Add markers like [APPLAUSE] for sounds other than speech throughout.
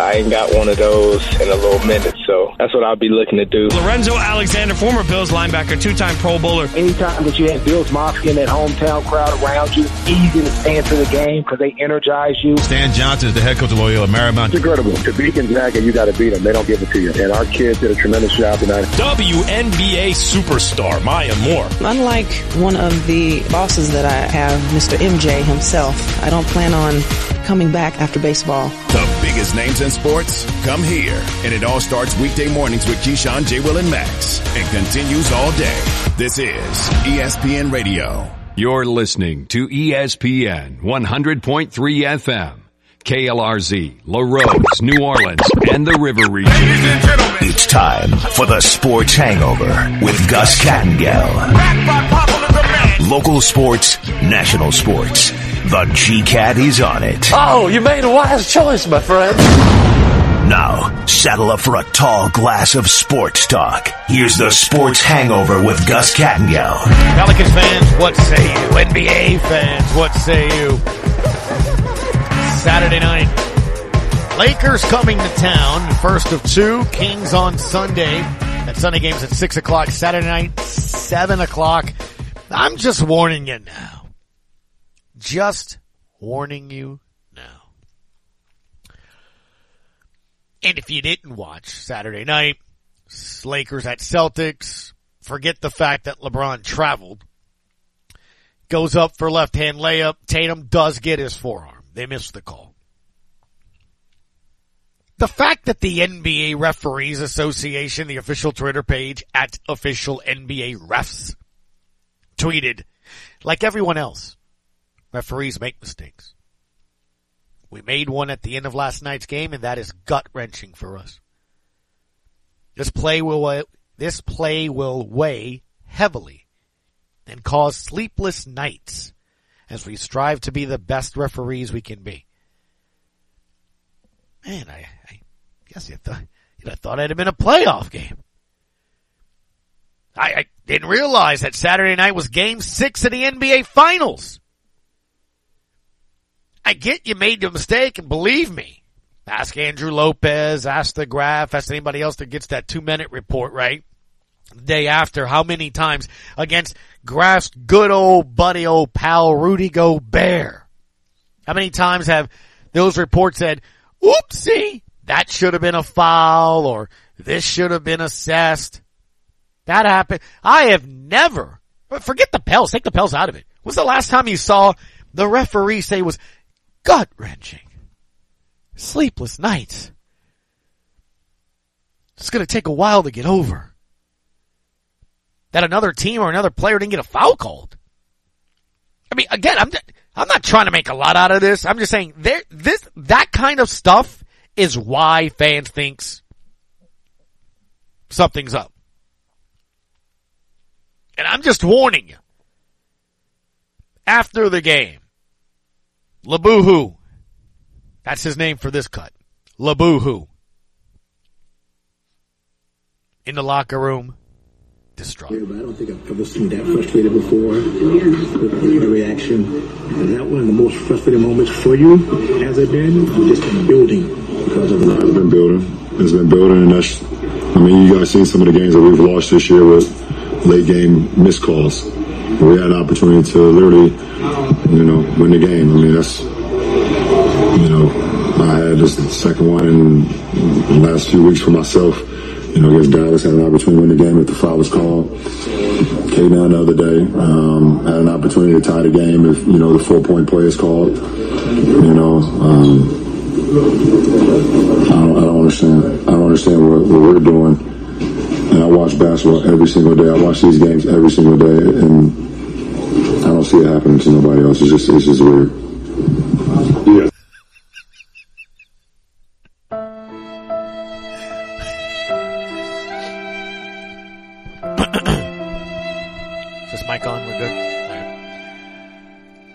I ain't got one of those in a little minute, so that's what I'll be looking to do. Lorenzo Alexander, former Bills linebacker, two-time Pro Bowler. Anytime that you have Bills Mafia and that hometown crowd around you, it's easy to stand for the game because they energize you. Stan Johnson is the head coach of Loyola Marymount. It's incredible. To beat Gonzaga, you got to beat them. They don't give it to you. And our kids did a tremendous job tonight. WNBA superstar Maya Moore. Unlike one of the bosses that I have, Mr. MJ himself, I don't plan on coming back after baseball. The biggest names in sports come here. And it all starts weekday mornings with Keyshawn, J. Will, and Max and continues all day. This is ESPN Radio. You're listening to ESPN 100.3 FM. KLRZ, Larose, New Orleans, and the River Region. It's time for the Sports Hangover with Gus Kattengell. Local sports, national sports. The G-Cat is on it. Oh, you made a wise choice, my friend. Now, saddle up for a tall glass of sports talk. Here's the Sports Hangover with Gus Kattengell. Pelicans fans, what say you? NBA fans, what say you? Saturday night. Lakers coming to town. First of two. Kings on Sunday. That Sunday game's at 6 o'clock. Saturday night, 7 o'clock. I'm just warning you now. Just warning you now. And if you didn't watch Saturday night, Lakers at Celtics, forget the fact that LeBron traveled. Goes up for left hand layup. Tatum does get his forearm. They missed the call. The fact that the NBA Referees Association, the official Twitter page at official NBA refs, tweeted, like everyone else, referees make mistakes. We made one at the end of last night's game and that is gut wrenching for us. This play will, this play will weigh heavily and cause sleepless nights as we strive to be the best referees we can be. Man, I, I guess you thought, you thought it had been a playoff game. I, I didn't realize that Saturday night was game six of the NBA finals. I get you made the mistake and believe me. Ask Andrew Lopez, ask the graph, ask anybody else that gets that two minute report, right? The day after, how many times against Graph's good old buddy, old pal Rudy Gobert? How many times have those reports said, oopsie, that should have been a foul or this should have been assessed? That happened. I have never, forget the Pels, take the Pels out of it. When's the last time you saw the referee say was gut wrenching? Sleepless nights. It's going to take a while to get over. That another team or another player didn't get a foul called. I mean, again, I'm I'm not trying to make a lot out of this. I'm just saying there this that kind of stuff is why fans thinks something's up. And I'm just warning you. After the game, Labuhu that's his name for this cut. Labuhu. In the locker room, distraught. I don't think I've ever seen that frustrated before with the reaction. Is that one of the most frustrating moments for you? Has it been? Or just been building because of the It's been building. It's been building, and that's. I mean, you guys seen some of the games that we've lost this year with late game missed calls. We had an opportunity to literally, you know, win the game. I mean, that's you know, I had this second one in the last few weeks for myself. You know, against Dallas, had an opportunity to win the game if the foul was called. Came down the other day, um, had an opportunity to tie the game if, you know, the four point play is called. You know, um, I, don't, I don't understand. I don't understand what, what we're doing. And I watch basketball every single day. I watch these games every single day, and I don't see it happening to nobody else. It's just, it's just weird. Yeah. Is this mic on? We're good.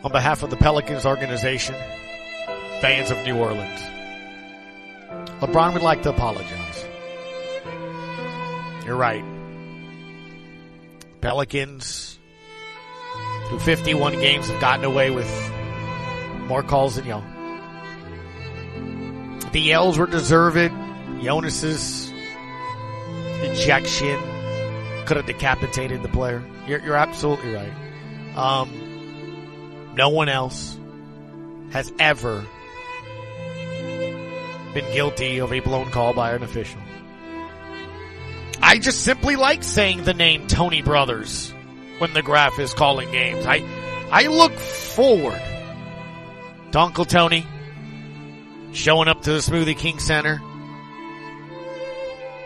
On behalf of the Pelicans organization, fans of New Orleans, LeBron would like to apologize. You're right. Pelicans, through 51 games, have gotten away with more calls than y'all. The yells were deserved. Jonas's ejection could have decapitated the player. You're, you're absolutely right. Um, no one else has ever been guilty of a blown call by an official. I just simply like saying the name Tony Brothers when the graph is calling games. I, I look forward to Uncle Tony showing up to the Smoothie King Center.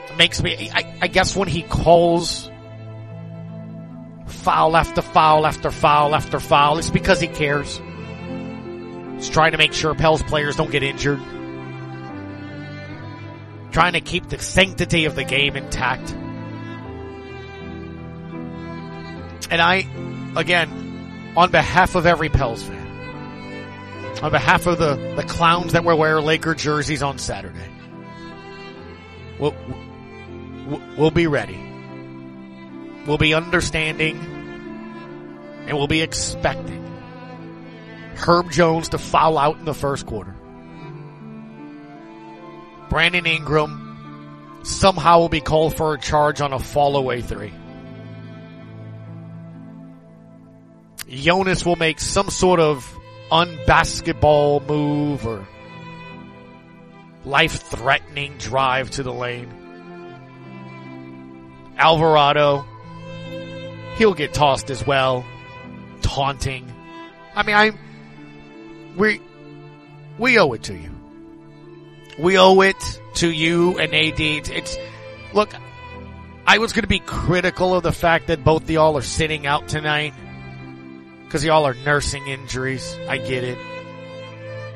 It makes me, I, I guess when he calls foul after foul after foul after foul, it's because he cares. He's trying to make sure Pels players don't get injured. Trying to keep the sanctity of the game intact. And I, again, on behalf of every Pels fan, on behalf of the, the clowns that will wear Laker jerseys on Saturday, we'll, we'll be ready. We'll be understanding and we'll be expecting Herb Jones to foul out in the first quarter. Brandon Ingram somehow will be called for a charge on a fall away three. Jonas will make some sort of unbasketball move or life threatening drive to the lane. Alvarado, he'll get tossed as well, taunting. I mean, I'm, we, we owe it to you. We owe it to you and AD. It's, look, I was going to be critical of the fact that both y'all are sitting out tonight because y'all are nursing injuries. I get it.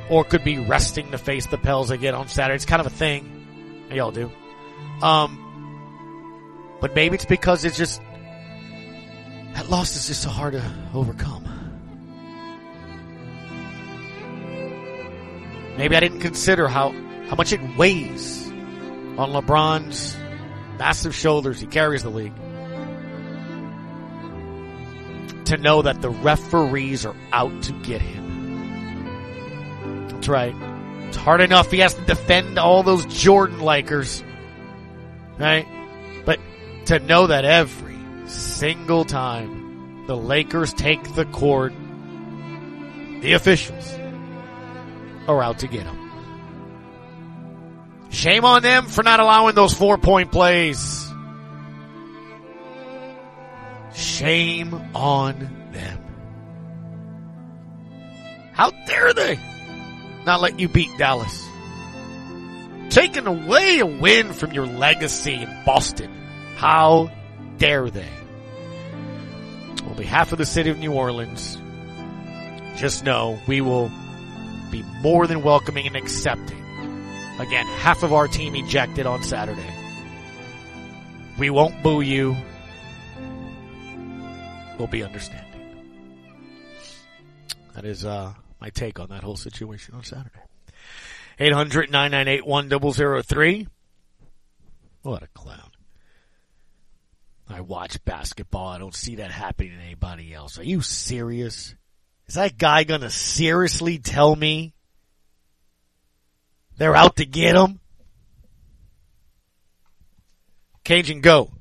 Or could be resting to face the Pels again on Saturday. It's kind of a thing. Y'all do. Um, but maybe it's because it's just, that loss is just so hard to overcome. Maybe I didn't consider how, how much it weighs on LeBron's massive shoulders. He carries the league. To know that the referees are out to get him. That's right. It's hard enough he has to defend all those Jordan likers. Right? But to know that every single time the Lakers take the court, the officials are out to get him. Shame on them for not allowing those four point plays. Shame on them. How dare they not let you beat Dallas? Taking away a win from your legacy in Boston. How dare they? On behalf of the city of New Orleans, just know we will be more than welcoming and accepting. Again, half of our team ejected on Saturday. We won't boo you. We'll be understanding. That is uh, my take on that whole situation on Saturday. 800-998-1003. What a clown. I watch basketball. I don't see that happening to anybody else. Are you serious? Is that guy gonna seriously tell me they're out to get him? Cajun, go.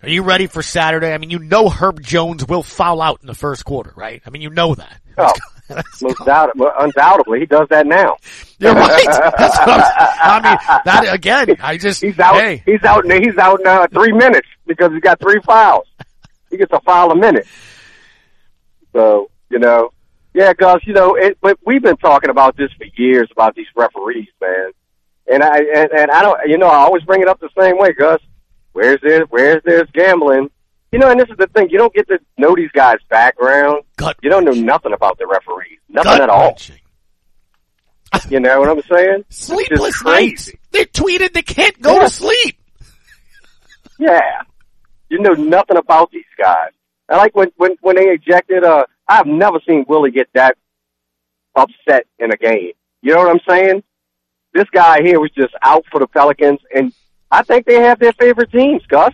Are you ready for Saturday? I mean, you know Herb Jones will foul out in the first quarter, right? I mean, you know that. Oh, [LAUGHS] most doubt, well, undoubtedly, he does that now. You're [LAUGHS] right. That's what I'm, I mean, that again. I just he's out. Hey. He's out. He's out now three minutes because he's got three fouls. He gets a foul a minute. So you know, yeah, Gus. You know, it, but we've been talking about this for years about these referees, man. And I and, and I don't. You know, I always bring it up the same way, Gus. Where's this? Where's this gambling? You know, and this is the thing. You don't get to know these guys' background. Gut you don't know nothing about the referees. Nothing at all. [LAUGHS] You know what I'm saying? Sleepless nights. They tweeted they can't go Yeah. to sleep. [LAUGHS] Yeah. You know nothing about these guys. I like when, when, when they ejected, uh, I've never seen Willie get that upset in a game. You know what I'm saying? This guy here was just out for the Pelicans and I think they have their favorite teams, Gus.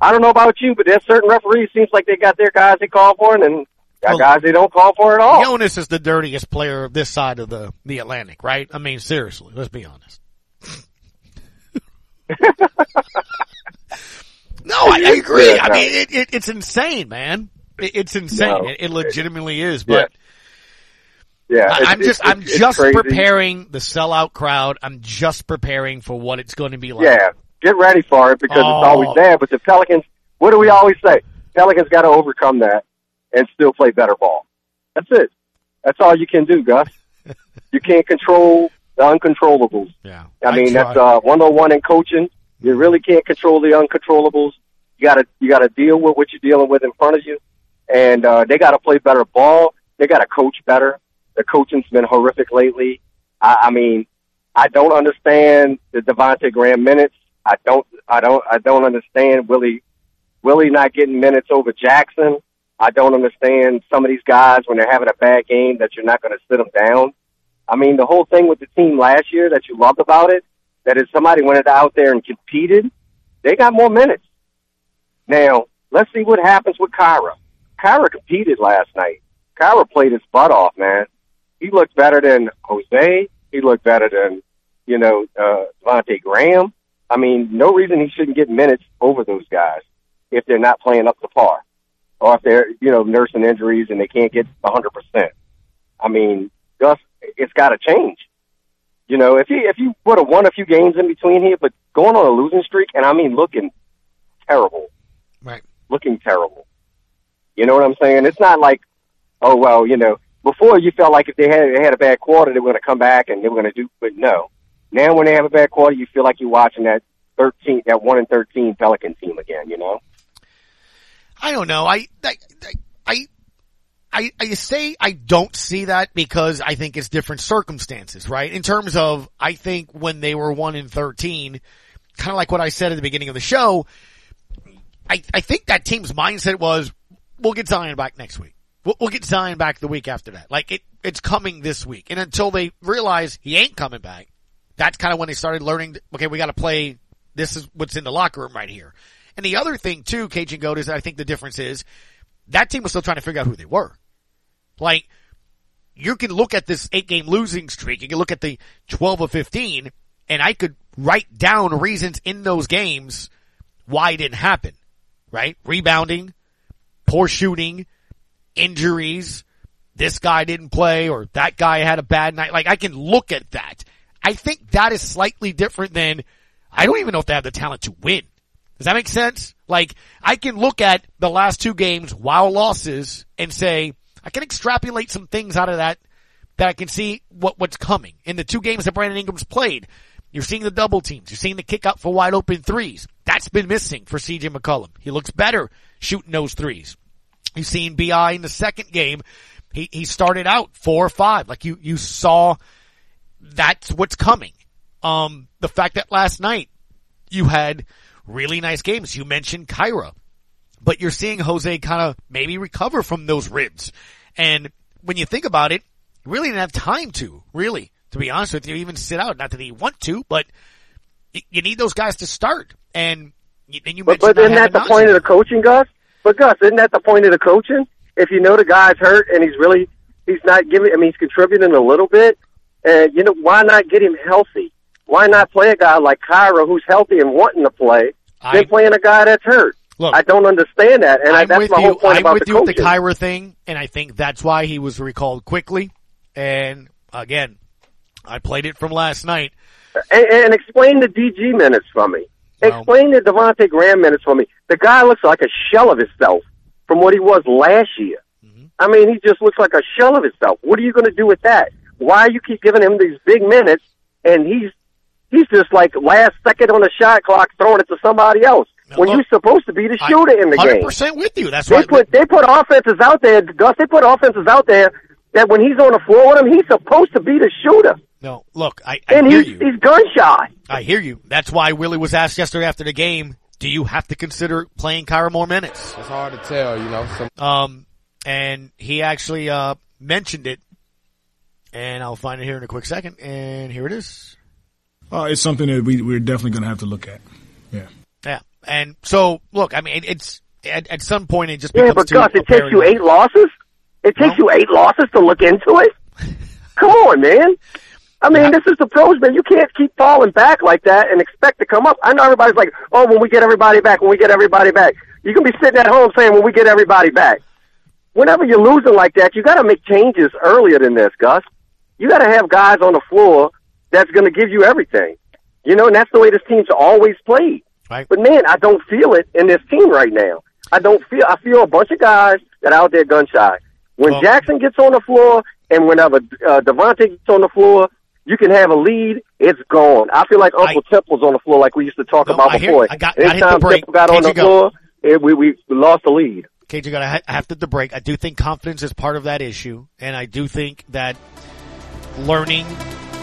I don't know about you, but there's certain referees seems like they got their guys they call for and Got Well, guys they don't call for at all. Jonas is the dirtiest player of this side of the, the Atlantic, right? I mean, seriously, let's be honest. [LAUGHS] no, I, I agree. Yeah, I mean, it, it, it's insane, man. It, it's insane. No. It, it legitimately is, but Yeah, it's- I'm just, it's- I'm it's just crazy. preparing the sellout crowd. I'm just preparing for what it's going to be like. Yeah, get ready for it because Oh. it's always there. But the Pelicans, what do we always say? Pelicans got to overcome that and still play better ball. That's it. That's all you can do, Gus. [LAUGHS] you can't control the uncontrollables. Yeah, I mean try. that's uh, 101 in coaching. You really can't control the uncontrollables. You got to you got to deal with what you're dealing with in front of you, and uh, they got to play better ball. They got to coach better. The coaching's been horrific lately. I, I mean, I don't understand the Devonte' Graham minutes. I don't I don't I don't understand Willie Willie not getting minutes over Jaxson. I don't understand some of these guys when they're having a bad game that you're not going to sit them down. I mean, the whole thing with the team last year that you loved about it, that if somebody went out there and competed, they got more minutes. Now, let's see what happens with Kira. Kira competed last night. Kira played his butt off, man. He looked better than Jose. He looked better than, you know, uh, Devonte' Graham. I mean, no reason he shouldn't get minutes over those guys if they're not playing up to par or if they're, you know, nursing injuries and they can't get 100%. I mean, Gus, it's got to change. You know, if he if you would have won a few games in between here, but going on a losing streak, and I mean looking terrible, right? Looking terrible. You know what I'm saying? It's not like, oh well, you know, before you felt like if they had they had a bad quarter, they were going to come back and they were going to do, but no. Now when they have a bad quarter, you feel like you're watching that 13, that one and 13 Pelican team again. You know? I don't know. I, I, I, I, say I don't see that because I think it's different circumstances, right? In terms of, I think when they were 1 in 13, kind of like what I said at the beginning of the show, I, I think that team's mindset was, we'll get Zion back next week. We'll, we'll get Zion back the week after that. Like it, it's coming this week. And until they realize he ain't coming back, that's kind of when they started learning, okay, we got to play, this is what's in the locker room right here. And the other thing too, Cajun Goat, is I think the difference is that team was still trying to figure out who they were. Like, you can look at this eight game losing streak, you can look at the 12 of 15, and I could write down reasons in those games why it didn't happen. Right? Rebounding, poor shooting, injuries, this guy didn't play, or that guy had a bad night. Like, I can look at that. I think that is slightly different than, I don't even know if they have the talent to win. Does that make sense? Like, I can look at the last two games while losses and say, I can extrapolate some things out of that that I can see what, what's coming. In the two games that Brandon Ingram's played, you're seeing the double teams. You're seeing the kick out for wide open threes. That's been missing for CJ McCollum. He looks better shooting those threes. You've seen BI in the second game. He, he started out four or five. Like you, you saw that's what's coming. Um, the fact that last night you had really nice games. You mentioned Kira, but you're seeing Jose kind of maybe recover from those ribs. And when you think about it, you really didn't have time to, really, to be honest with you, even sit out. Not that he want to, but you need those guys to start. And and you But, mentioned but isn't that the point of the coaching, Gus? But Gus, isn't that the point of the coaching? If you know the guy's hurt and he's really, he's not giving, I mean, he's contributing a little bit, and you know, why not get him healthy? Why not play a guy like Kira who's healthy and wanting to play, I- than playing a guy that's hurt? Look, I don't understand that, and I, I'm that's with my you. whole point I'm about with the you with the. Kira thing, and I think that's why he was recalled quickly. And again, I played it from last night. and, and explain the DG minutes for me. Well- explain the Devonte' Graham minutes for me. The guy looks like a shell of himself from what he was last year. Mm-hmm. I mean, he just looks like a shell of himself. What are you going to do with that? Why you keep giving him these big minutes and he's he's just like last second on the shot clock throwing it to somebody else when look, you're supposed to be the I- shooter in the game. 100% with you. That's They why. put they put offenses out there, Gus. They put offenses out there that when he's on the floor with him, he's supposed to be the shooter, no, look, I, I and hear he's you. he's gun shy. I hear you. That's why Willie was asked yesterday after the game, do you have to consider playing Kira more minutes? It's hard to tell, you know. Some Um, and he actually, uh, mentioned it. And I'll find it here in a quick second. And here it is. Uh, it's something that we, we're definitely going to have to look at. Yeah. Yeah. And so, look, I mean, it's, at, at some point it just Yeah, becomes but too Gus, it takes you eight losses. It takes you eight losses to look into it. [LAUGHS] Come on, man. I mean, this is the pros, man. You can't keep falling back like that and expect to come up. I know everybody's like, oh, when we get everybody back, when we get everybody back. You can be sitting at home saying, when we get everybody back. Whenever you're losing like that, you got to make changes earlier than this, Gus. You got to have guys on the floor that's going to give you everything. You know, and that's the way this team's always played. Right. But man, I don't feel it in this team right now. I don't feel. I feel a bunch of guys that are out there gun shy. When Well- Jaxson gets on the floor and whenever uh, Devonte' gets on the floor, you can have a lead. It's gone. I feel like Uncle Temple's on the floor, like we used to talk No, about I hear- before. I got- gotta hit the Anytime break. Temple got on the go. floor, it, we, we lost the lead. KJ, got I have to the break. I do think confidence is part of that issue, and I do think that learning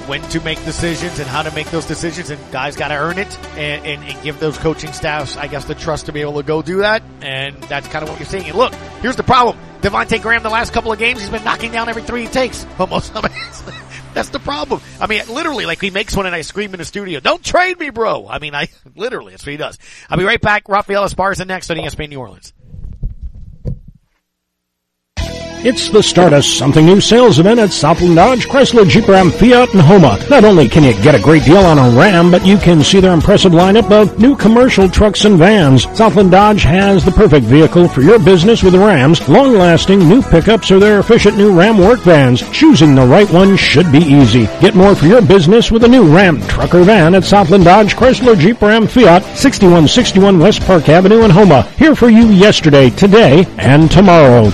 when to make decisions and how to make those decisions, and guys got to earn it and, and, and give those coaching staffs, I guess, the trust to be able to go do that. And that's kind of what you're seeing. And look, here's the problem: Devonte' Graham, the last couple of games, he's been knocking down every three he takes [LAUGHS] almost. [LAUGHS] That's the problem. I mean, literally, like he makes one and I scream in the studio, "Don't trade me, bro!" I mean, I [LAUGHS] literally that's what he does. I'll be right back. Rafael Esparza next on ESPN New Orleans. It's the start of something new sales event at Southland Dodge, Chrysler, Jeep Ram, Fiat, and Houma. Not only can you get a great deal on a Ram, but you can see their impressive lineup of new commercial trucks and vans. Southland Dodge has the perfect vehicle for your business with Rams, long-lasting new pickups or their efficient new Ram work vans. Choosing the right one should be easy. Get more for your business with a new Ram truck or van at Southland Dodge, Chrysler, Jeep Ram, Fiat, 6161 West Park Avenue in Houma. Here for you yesterday, today, and tomorrow.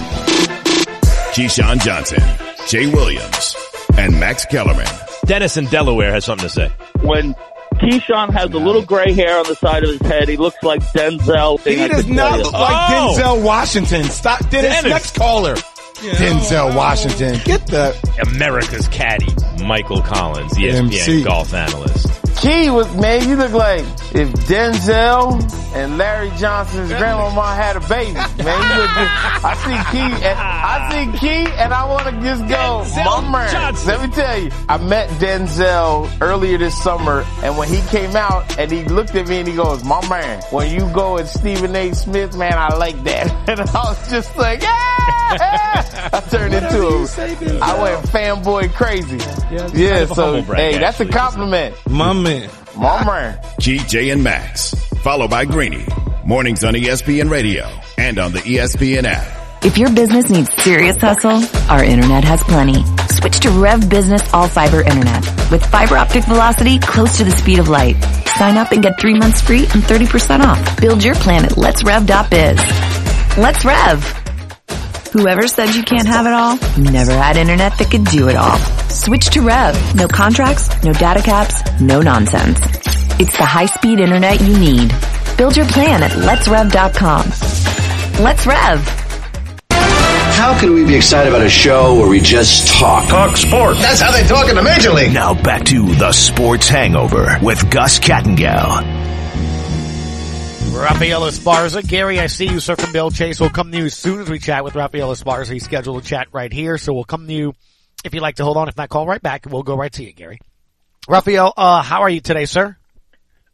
Keyshawn Johnson, Jay Williams, and Max Kellerman. Dennis in Delaware has something to say. When Keyshawn has a little gray hair on the side of his head, he looks like Denzel. He does not look like oh! Denzel Washington. Stop, Dennis. Dennis. Next caller. Denzel Washington. Get the America's caddy, Michael Collins, ESPN MC. golf analyst. Key was man, you look like if Denzel and Larry Johnson's grandmama had a baby. Man, you look. I see Key and I see Key and I want to just go, Denzel my man. Johnson. Let me tell you, I met Denzel earlier this summer, and when he came out and he looked at me and he goes, "My man, when you go at Stephen A. Smith, man, I like that." [LAUGHS] And I was just like, "Yeah!" [LAUGHS] I turned into him. I went fanboy crazy. kind Yeah, of so humble brag, hey, that's a compliment. my man. My man. GJ and Max, followed by Greeny. Mornings on ESPN Radio and on the ESPN app. If your business needs serious hustle, our internet has plenty. Switch to Rev Business All Fiber Internet. With fiber optic velocity close to the speed of light. Sign up and get three months free and 30% off. Build your plan at letsrev.biz. Let's Rev! Whoever said you can't have it all, never had internet that could do it all. Switch to Rev. No contracts, no data caps, no nonsense. It's the high-speed internet you need. Build your plan at letsrev.com. Let's Rev! How can we be excited about a show where we just talk? Talk sports. That's how they talk in the Major League. Now back to the Sports Hangover with Gus Kattengell. Rafael Esparza. Gary, I see you, sir, from Belle Chasse. We'll come to you as soon as we chat with Rafael Esparza. He's scheduled to chat right here, so we'll come to you if you'd like to hold on. If not, call right back, and we'll go right to you, Gary. Rafael, uh, how are you today, sir?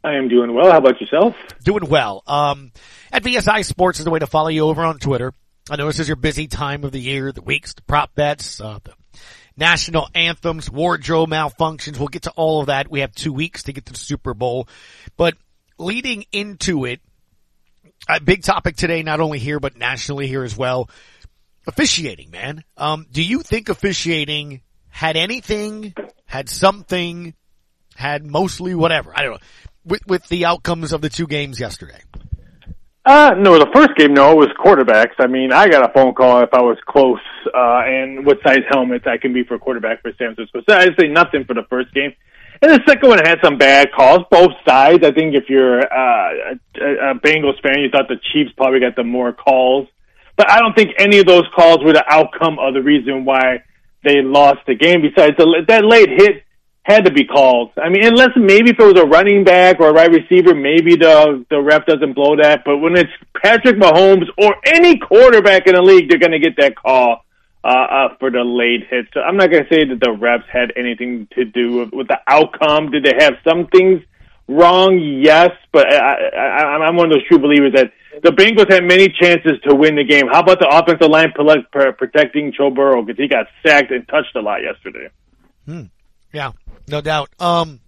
I am doing well. How about yourself? Doing well. Um, at VSI Sports is the way to follow you over on Twitter. I know this is your busy time of the year, the weeks, the prop bets, uh, the national anthems, wardrobe malfunctions. We'll get to all of that. We have two weeks to get to the Super Bowl, but leading into it, a big topic today, not only here, but nationally here as well. Officiating, man. Um, do you think officiating had anything, had something, had mostly whatever? I don't know. With, with the outcomes of the two games yesterday. Uh, no, the first game, no, it was quarterbacks. I mean, I got a phone call if I was close, uh, and what size helmet I can be for a quarterback for San Francisco. So I'd say nothing for the first game. And the second one had some bad calls, both sides. I think if you're uh, a, a Bengals fan, you thought the Chiefs probably got the more calls. But I don't think any of those calls were the outcome of the reason why they lost the game. Besides, the, that late hit had to be called. I mean, unless maybe if it was a running back or a wide receiver, maybe the the ref doesn't blow that. But when it's Patrick Mahomes or any quarterback in the league, they're going to get that call uh, uh, for the late hit. So I'm not going to say that the refs had anything to do with, with the outcome. Did they have some things wrong, yes, but I, I, I'm one of those true believers that the Bengals had many chances to win the game. How about the offensive line protecting Joe Burrow because he got sacked and touched a lot yesterday? Hmm. Yeah, no doubt. Um,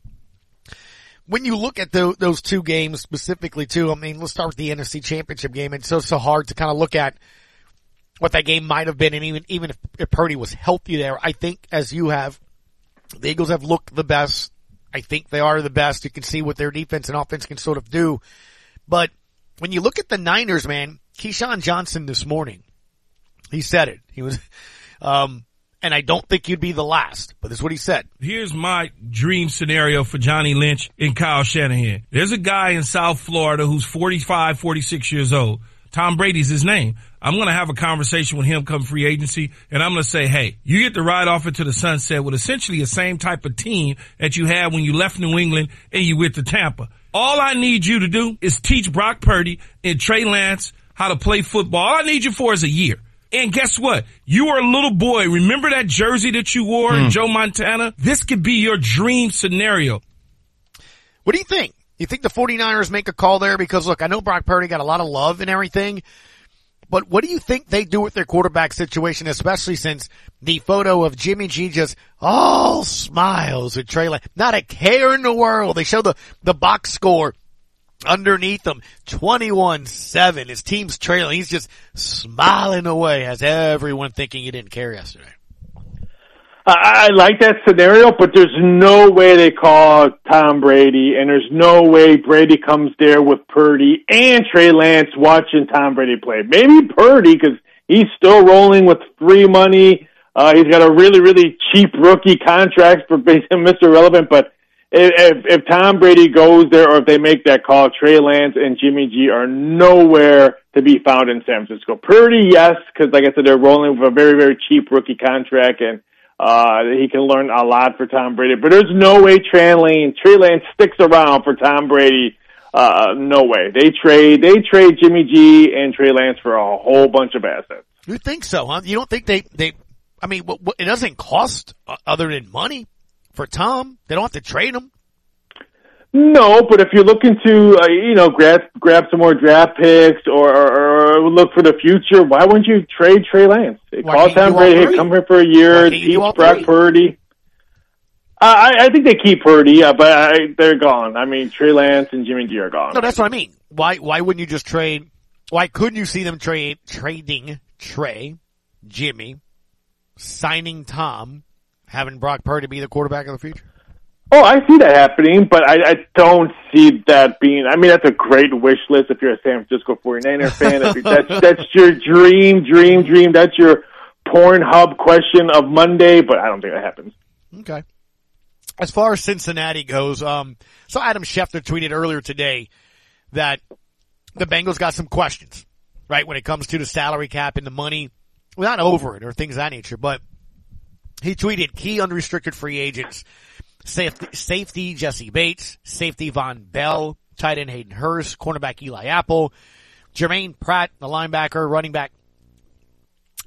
when you look at the, those two games specifically too, I mean, let's start with the NFC championship game. It's so, so hard to kind of look at what that game might have been. And even, even if, if Purdy was healthy there, I think as you have, the Eagles have looked the best. I think they are the best. You can see what their defense and offense can sort of do. But when you look at the Niners, man, Keyshawn Johnson this morning, he said it. He was, [LAUGHS] um, and I don't think you'd be the last, but this is what he said. Here's my dream scenario for Johnny Lynch and Kyle Shanahan. There's a guy in South Florida who's 45, 46 years old. Tom Brady's his name. I'm going to have a conversation with him come free agency and I'm going to say, Hey, you get to ride off into the sunset with essentially the same type of team that you had when you left New England and you went to Tampa. All I need you to do is teach Brock Purdy and Trey Lance how to play football. All I need you for is a year. And guess what? You were a little boy. Remember that jersey that you wore in hmm. Joe Montana? This could be your dream scenario. What do you think? You think the 49ers make a call there? Because look, I know Brock Purdy got a lot of love and everything, but what do you think they do with their quarterback situation, especially since the photo of Jimmy G just all smiles with Trey Lance, not a care in the world. They show the, the box score underneath him, 21-7. His team's trailing. He's just smiling away as everyone thinking he didn't care yesterday. I, I like that scenario, but there's no way they call Tom Brady, and there's no way Brady comes there with Purdy and Trey Lance watching Tom Brady play. Maybe Purdy, because he's still rolling with free money. Uh, he's got a really, really cheap rookie contract for [LAUGHS] Mr. Relevant, but if, if Tom Brady goes there or if they make that call, Trey Lance and Jimmy G are nowhere to be found in San Francisco. Purdy, yes, because like I said, they're rolling with a very, very cheap rookie contract and uh, he can learn a lot for Tom Brady, but there's no way Trey Lance, Trey Lance sticks around for Tom Brady. Uh, no way. They trade, they trade Jimmy G and Trey Lance for a whole bunch of assets. You think so, huh? You don't think they, they, I mean, what, what, it doesn't cost uh, other than money for Tom. They don't have to trade him. No, but if you're looking to, uh, you know, grab grab some more draft picks or, or, or look for the future, why wouldn't you trade Trey Lance? Call Tom Brady, hey, come here for a year, keep Brock Purdy. Uh, I, I think they keep Purdy, uh, but I, they're gone. I mean, Trey Lance and Jimmy G are gone. No, that's what I mean. Why why wouldn't you just trade? Why couldn't you see them trade trading Trey, Jimmy, signing Tom, having Brock Purdy be the quarterback of the future? Oh, I see that happening, but I, I don't see that being. I mean, that's a great wish list if you're a San Francisco 49er fan. if that's [LAUGHS] that's your dream, dream, dream. That's your Pornhub question of Monday, but I don't think that happens. Okay. As far as Cincinnati goes, um, so Adam Schefter tweeted earlier today that the Bengals got some questions, right, when it comes to the salary cap and the money. Well, not over it or things of that nature, but he tweeted key unrestricted free agents Safety, safety Jessie Bates, safety Vonn Bell, tight end Hayden Hurst, cornerback Eli Apple, Jermaine Pratt, the linebacker, running back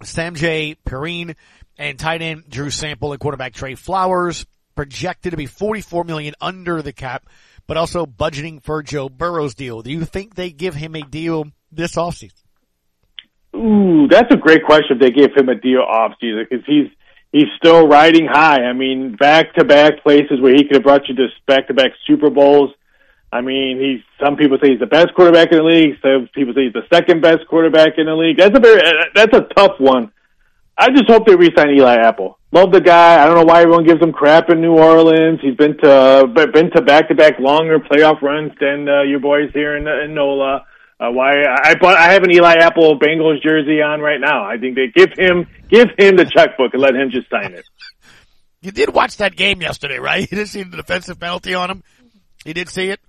Samaje Perine, and tight end Drew Sample and quarterback Trey Flowers, projected to be 44 million under the cap, but also budgeting for Joe Burrow's deal. Do you think they give him a deal this offseason? Ooh, that's a great question if they give him a deal offseason because he's he's still riding high. I mean, back to back places where he could have brought you to back to back Super Bowls. I mean, he's some people say he's the best quarterback in the league. Some people say he's the second best quarterback in the league. That's a very that's a tough one. I just hope they re-sign Eli Apple. Love the guy. I don't know why everyone gives him crap in New Orleans. He's been to been to back to back longer playoff runs than uh, your boys here in, in NOLA. Uh, why I bought I have an Eli Apple Bengals jersey on right now. I think they give him give him the checkbook and let him just sign it. [LAUGHS] You did watch that game yesterday, right? [LAUGHS] You didn't see the defensive penalty on him. You did see it.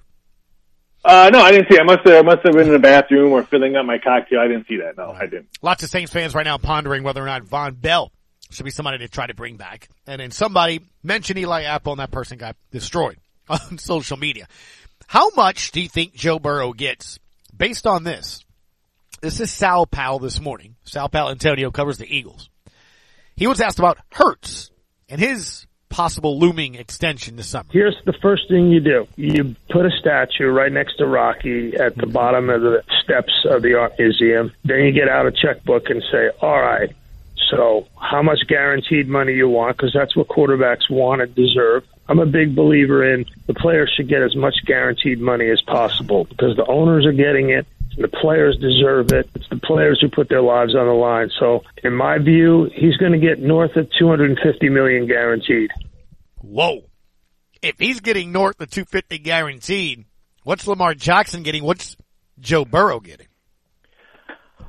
Uh, no, I didn't see it. I must have, I must have been in the bathroom or filling up my cocktail. I didn't see that. No, I didn't. Lots of Saints fans right now pondering whether or not Vonn Bell should be somebody to try to bring back. And then somebody mentioned Eli Apple and that person got destroyed [LAUGHS] on social media. How much do you think Joe Burrow gets based on this, this is Sal Powell this morning. Sal Paolantonio covers the Eagles. He was asked about Hurts and his possible looming extension this summer? Here's the first thing you do. You put a statue right next to Rocky at the bottom of the steps of the art museum. Then you get out a checkbook and say, all right, so how much guaranteed money you want? Because that's what quarterbacks want and deserve. I'm a big believer in the players should get as much guaranteed money as possible because the owners are getting it. The players deserve it. It's the players who put their lives on the line. So, in my view, he's going to get north of 250 million guaranteed. Whoa! If he's getting north of 250 guaranteed, what's Lamar Jackson getting? What's Joe Burrow getting?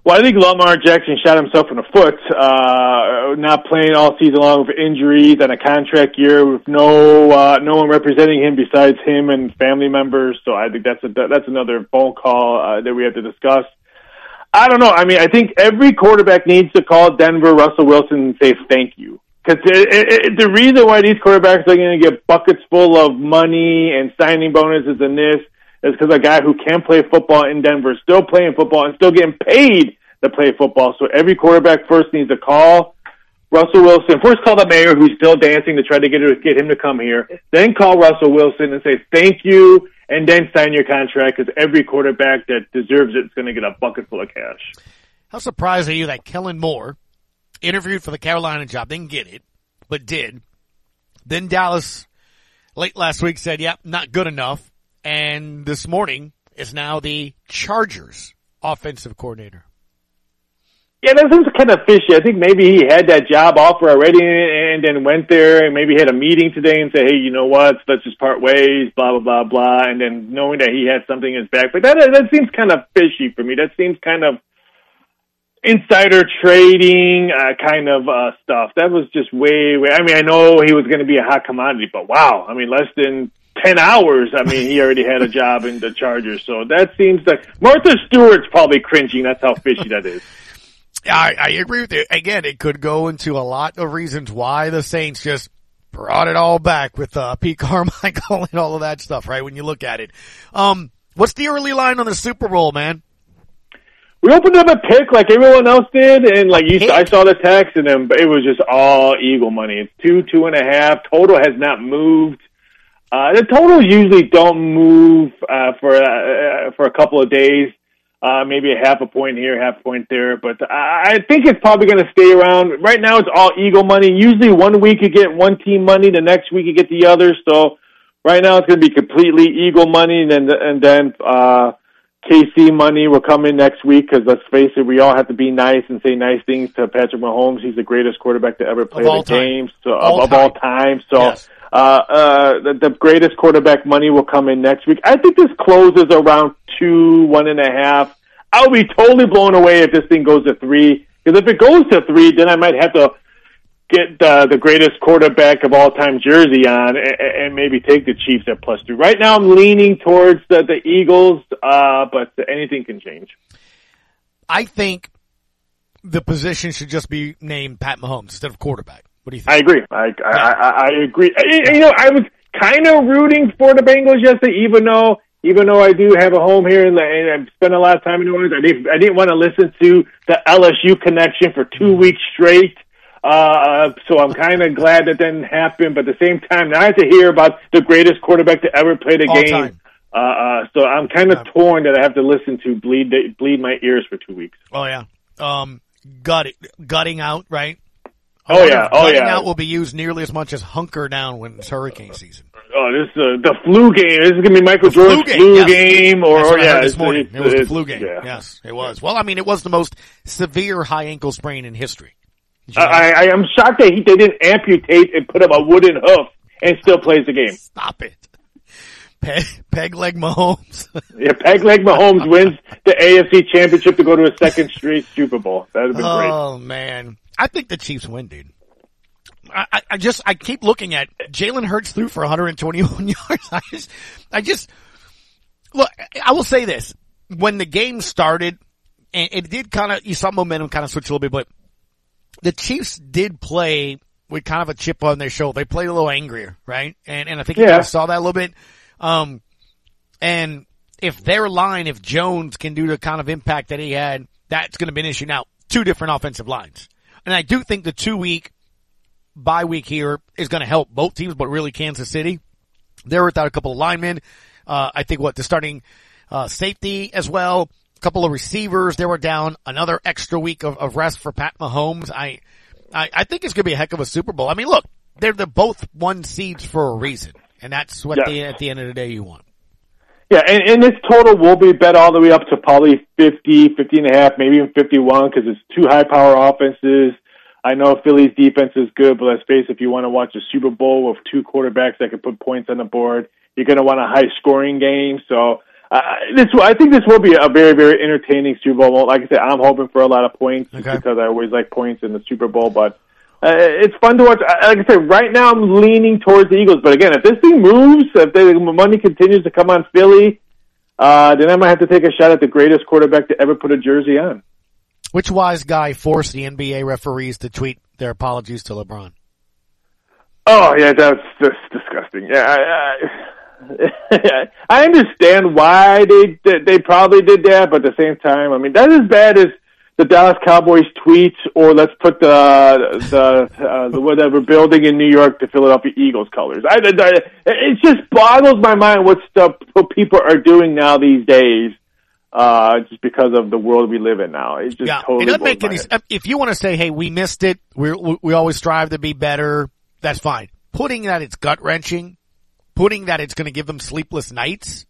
Well, I think Lamar Jackson shot himself in the foot, uh, not playing all season long with injuries and a contract year with no, uh, no one representing him besides him and family members. So I think that's a, that's another phone call, uh, that we have to discuss. I don't know. I mean, I think every quarterback needs to call Denver Russell Wilson and say thank you. Cause it, it, the reason why these quarterbacks are going to get buckets full of money and signing bonuses and this is because a guy who can play football in Denver is still playing football and still getting paid to play football. So every quarterback first needs to call Russell Wilson. First call the mayor who's still dancing to try to get, get him to come here. Then call Russell Wilson and say thank you and then sign your contract because every quarterback that deserves it is going to get a bucket full of cash. How surprised are you that Kellen Moore interviewed for the Carolina job, didn't get it, but did. Then Dallas late last week said, yep, not good enough. And this morning is now the Chargers offensive coordinator. Yeah, that seems kind of fishy. I think maybe he had that job offer already and then went there and maybe had a meeting today and said, hey, you know what, let's just part ways, blah, blah, blah, blah. And then knowing that he had something in his back. But that, that seems kind of fishy for me. That seems kind of insider trading uh, kind of uh, stuff. That was just way, way. I mean, I know he was going to be a hot commodity, but wow. I mean, less than 10 hours, I mean, he already had a job in the Chargers. So that seems like Martha Stewart's probably cringing. That's how fishy that is. I, I agree with you. Again, it could go into a lot of reasons why the Saints just brought it all back with uh, Pete [LAUGHS] Carmichael and all of that stuff, right? When you look at it. Um, what's the early line on the Super Bowl, man? We opened up a pick like everyone else did, and like you, I saw the text, and then it was just all Eagle money. It's two, two and a half. Total has not moved. Uh, the totals usually don't move uh, for uh, for a couple of days. Uh, maybe a half a point here, half a point there, but I think it's probably going to stay around. Right now, it's all Eagle money. Usually, one week you get one team money, the next week you get the other. So, right now it's going to be completely Eagle money, and then and then uh, KC money will come in next week. Because let's face it, we all have to be nice and say nice things to Patrick Mahomes. He's the greatest quarterback to ever play the game, so of, time. all time. So. Yes. Uh, uh, the, the greatest quarterback money will come in next week. I think this closes around two, one and a half. I'll be totally blown away if this thing goes to three. Because if it goes to three, then I might have to get uh, the greatest quarterback of all time jersey on and, and maybe take the Chiefs at plus two. Right now, I'm leaning towards the, the Eagles, uh, but anything can change. I think the position should just be named Pat Mahomes instead of quarterback. What do you think? I agree. I I, I, I agree. I- You know, I was kind of rooting for the Bengals yesterday, even though even though I do have a home here and, and I've spent a lot of time in New Orleans. I didn't I didn't want to listen to the LSU connection for two weeks straight. Uh, so I'm kind of glad that didn't happen. But at the same time, now I have to hear about the greatest quarterback to ever play the All game. time. Uh, uh, so I'm kind of torn that I have to listen to bleed bleed my ears for two weeks. Oh yeah. Um, gut gutting out, right? I Oh, yeah. Oh, yeah. out will be used nearly as much as hunker down when it's hurricane season. Oh, this uh, the flu game. This is gonna be Michael flu Jordan's game, flu yes. game, or, That's or what I yeah, this morning. It was the flu game. yeah. Yes, it was. Well, I mean, it was the most severe high ankle sprain in history. I, I am shocked that he, they didn't amputate and put up a wooden hoof and still plays the game. Stop it. Peg, peg leg Mahomes. Yeah, peg leg Mahomes wins the [LAUGHS] AFC Championship to go to a second straight Super Bowl. That would have been great. oh man, I think the Chiefs win, dude. I, I- just I keep looking at Jalen Hurts threw for 121 [LAUGHS] yards. I just I just look. I will say this: when the game started, and it did kind of you saw momentum kind of switch a little bit, but the Chiefs did play with kind of a chip on their shoulder. They played a little angrier, right? And and I think you Yeah. guys saw that a little bit. Um, and if their line, if Jones can do the kind of impact that he had, that's going to be an issue. Now, two different offensive lines. And I do think the two week bye week here is going to help both teams, but really Kansas City. They're without a couple of linemen. Uh, I think what the starting, uh, safety as well. A couple of receivers. They were down another extra week of, of rest for Pat Mahomes. I, I, I think it's going to be a heck of a Super Bowl. I mean, look, they're, they're both one seeds for a reason. And that's what Yeah. at the end of the day you want. Yeah, and, and this total will be bet all the way up to probably 50, 50 and a half, maybe even 51 because it's two high power offenses. I know Philly's defense is good, but let's face it, if you want to watch a Super Bowl with two quarterbacks that can put points on the board, you're going to want a high scoring game. So, uh, this, I think this will be a very, very entertaining Super Bowl. Like I said, I'm hoping for a lot of points just because I always like points in the Super Bowl, but uh, it's fun to watch. Like I said, right now I'm leaning towards the Eagles. But again, if this thing moves, if the money continues to come on Philly, uh, then I might have to take a shot at the greatest quarterback to ever put a jersey on. Which wise guy forced the NBA referees to tweet their apologies to LeBron? Oh yeah, that's just disgusting. Yeah, I, I, [LAUGHS] I understand why they they probably did that, but at the same time, I mean that's as bad as the Dallas Cowboys tweet, or let's put the the uh, the whatever building in New York the Philadelphia Eagles colors. I, I, it just boggles my mind what stuff what people are doing now these days. Uh, just because of the world we live in now, it's just Yeah, totally it doesn't make any. head. If you want to say, "Hey, we missed it. We we always strive to be better," that's fine. Putting that it's gut wrenching, putting that it's going to give them sleepless nights.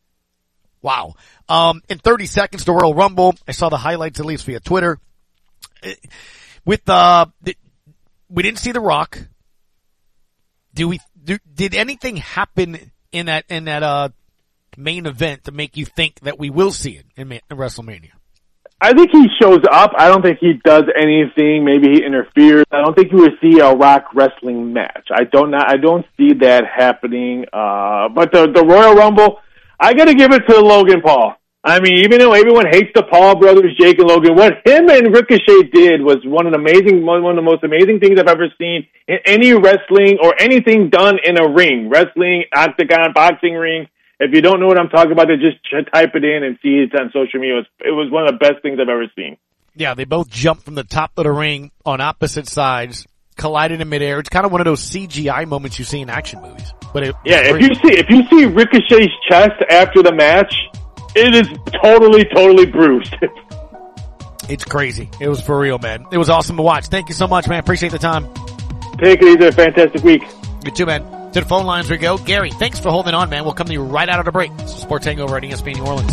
Wow. Um, in 30 seconds, the Royal Rumble. I saw the highlights at least via Twitter. Eh, With uh, the, we didn't see The Rock. Do we? Do, did anything happen in that in that uh main event to make you think that we will see it in, in WrestleMania? I think he shows up. I don't think he does anything. Maybe he interferes. I don't think you would see a Rock wrestling match. I don't. I don't see that happening. Uh, but the the Royal Rumble, I got to give it to Logan Paul. I mean, even though everyone hates the Paul brothers, Jake and Logan, what him and Ricochet did was one of the amazing, one of the most amazing things I've ever seen in any wrestling or anything done in a ring, wrestling, octagon, boxing ring. If you don't know what I'm talking about, then just type it in and see it on social media. It was, it was one of the best things I've ever seen. Yeah, they both jumped from the top of the ring on opposite sides, collided in midair. It's kind of one of those CGI moments you see in action movies. But it, Yeah, if you see if you see Ricochet's chest after the match, it is totally, totally bruised. [LAUGHS] it's crazy. It was for real, man. It was awesome to watch. Thank you so much, man. Appreciate the time. Take it easy. Fantastic week. You too, man. To the phone lines we go. Gary, thanks for holding on, man. We'll come to you right out of the break. It's Sports Hangover at ESPN New Orleans.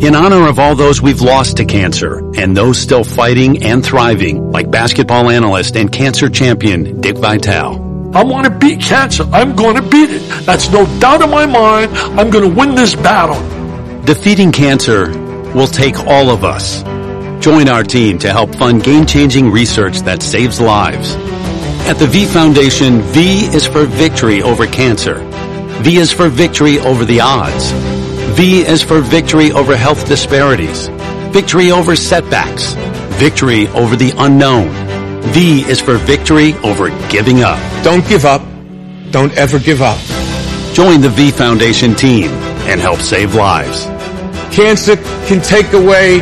In honor of all those we've lost to cancer and those still fighting and thriving, like basketball analyst and cancer champion Dick Vitale. I want to beat cancer. I'm going to beat it. That's no doubt in my mind. I'm going to win this battle. Defeating cancer will take all of us. Join our team to help fund game-changing research that saves lives. At the V Foundation, V is for victory over cancer. V is for victory over the odds. V is for victory over health disparities, victory over setbacks, victory over the unknown. V is for victory over giving up. Don't give up. Don't ever give up. Join the V Foundation team and help save lives. Cancer can take away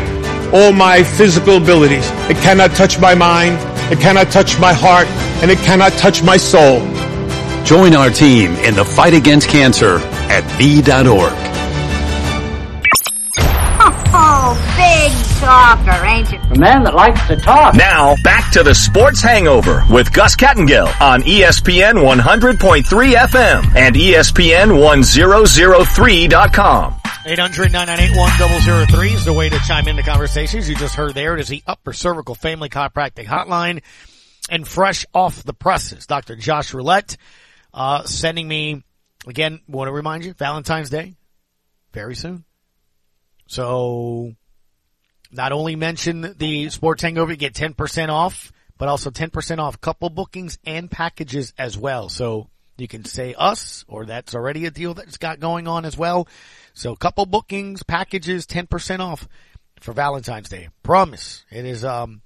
all my physical abilities. It cannot touch my mind. It cannot touch my heart. And it cannot touch my soul. Join our team in the fight against cancer at V.org. talker, ain't you? A man that likes to talk. Now, back to the Sports Hangover with Gus Kattengell on ESPN 100.3 FM and ESPN 1003.com. 800-998-1003 is the way to chime into conversations. You just heard there. It is the Upper Cervical Family Chiropractic Hotline. And fresh off the presses, Dr. Josh Roulette, uh, sending me, again, want to remind you, Valentine's Day, very soon. So, not only mention the Sports Hangover, you get 10% off, but also 10% off couple bookings and packages as well. So, you can say us, or that's already a deal that's got going on as well. So couple bookings, packages, 10% off for Valentine's Day. Promise. It is, um,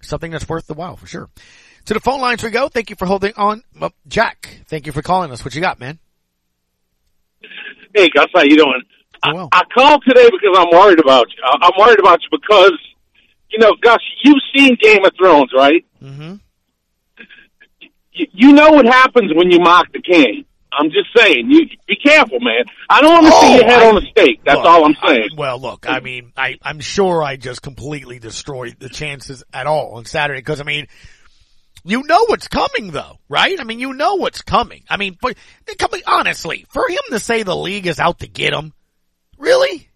something that's worth the while for sure. To the phone lines we go. Thank you for holding on. Well, Jack, thank you for calling us. What you got, man? Hey, Gus, how you doing? I, I called today because I'm worried about you. I, I'm worried about you because, you know, Gus, you've seen Game of Thrones, right? Mm-hmm. You, you know what happens when you mock the king. I'm just saying, you be careful, man. I don't want to see your head I- on a stake. That's Look, all I'm saying. I- well, look, I mean, I, I'm sure I just completely destroyed the chances at all on Saturday because I mean, you know what's coming though, right? I mean, you know what's coming. I mean, but coming honestly, for him to say the league is out to get him, really?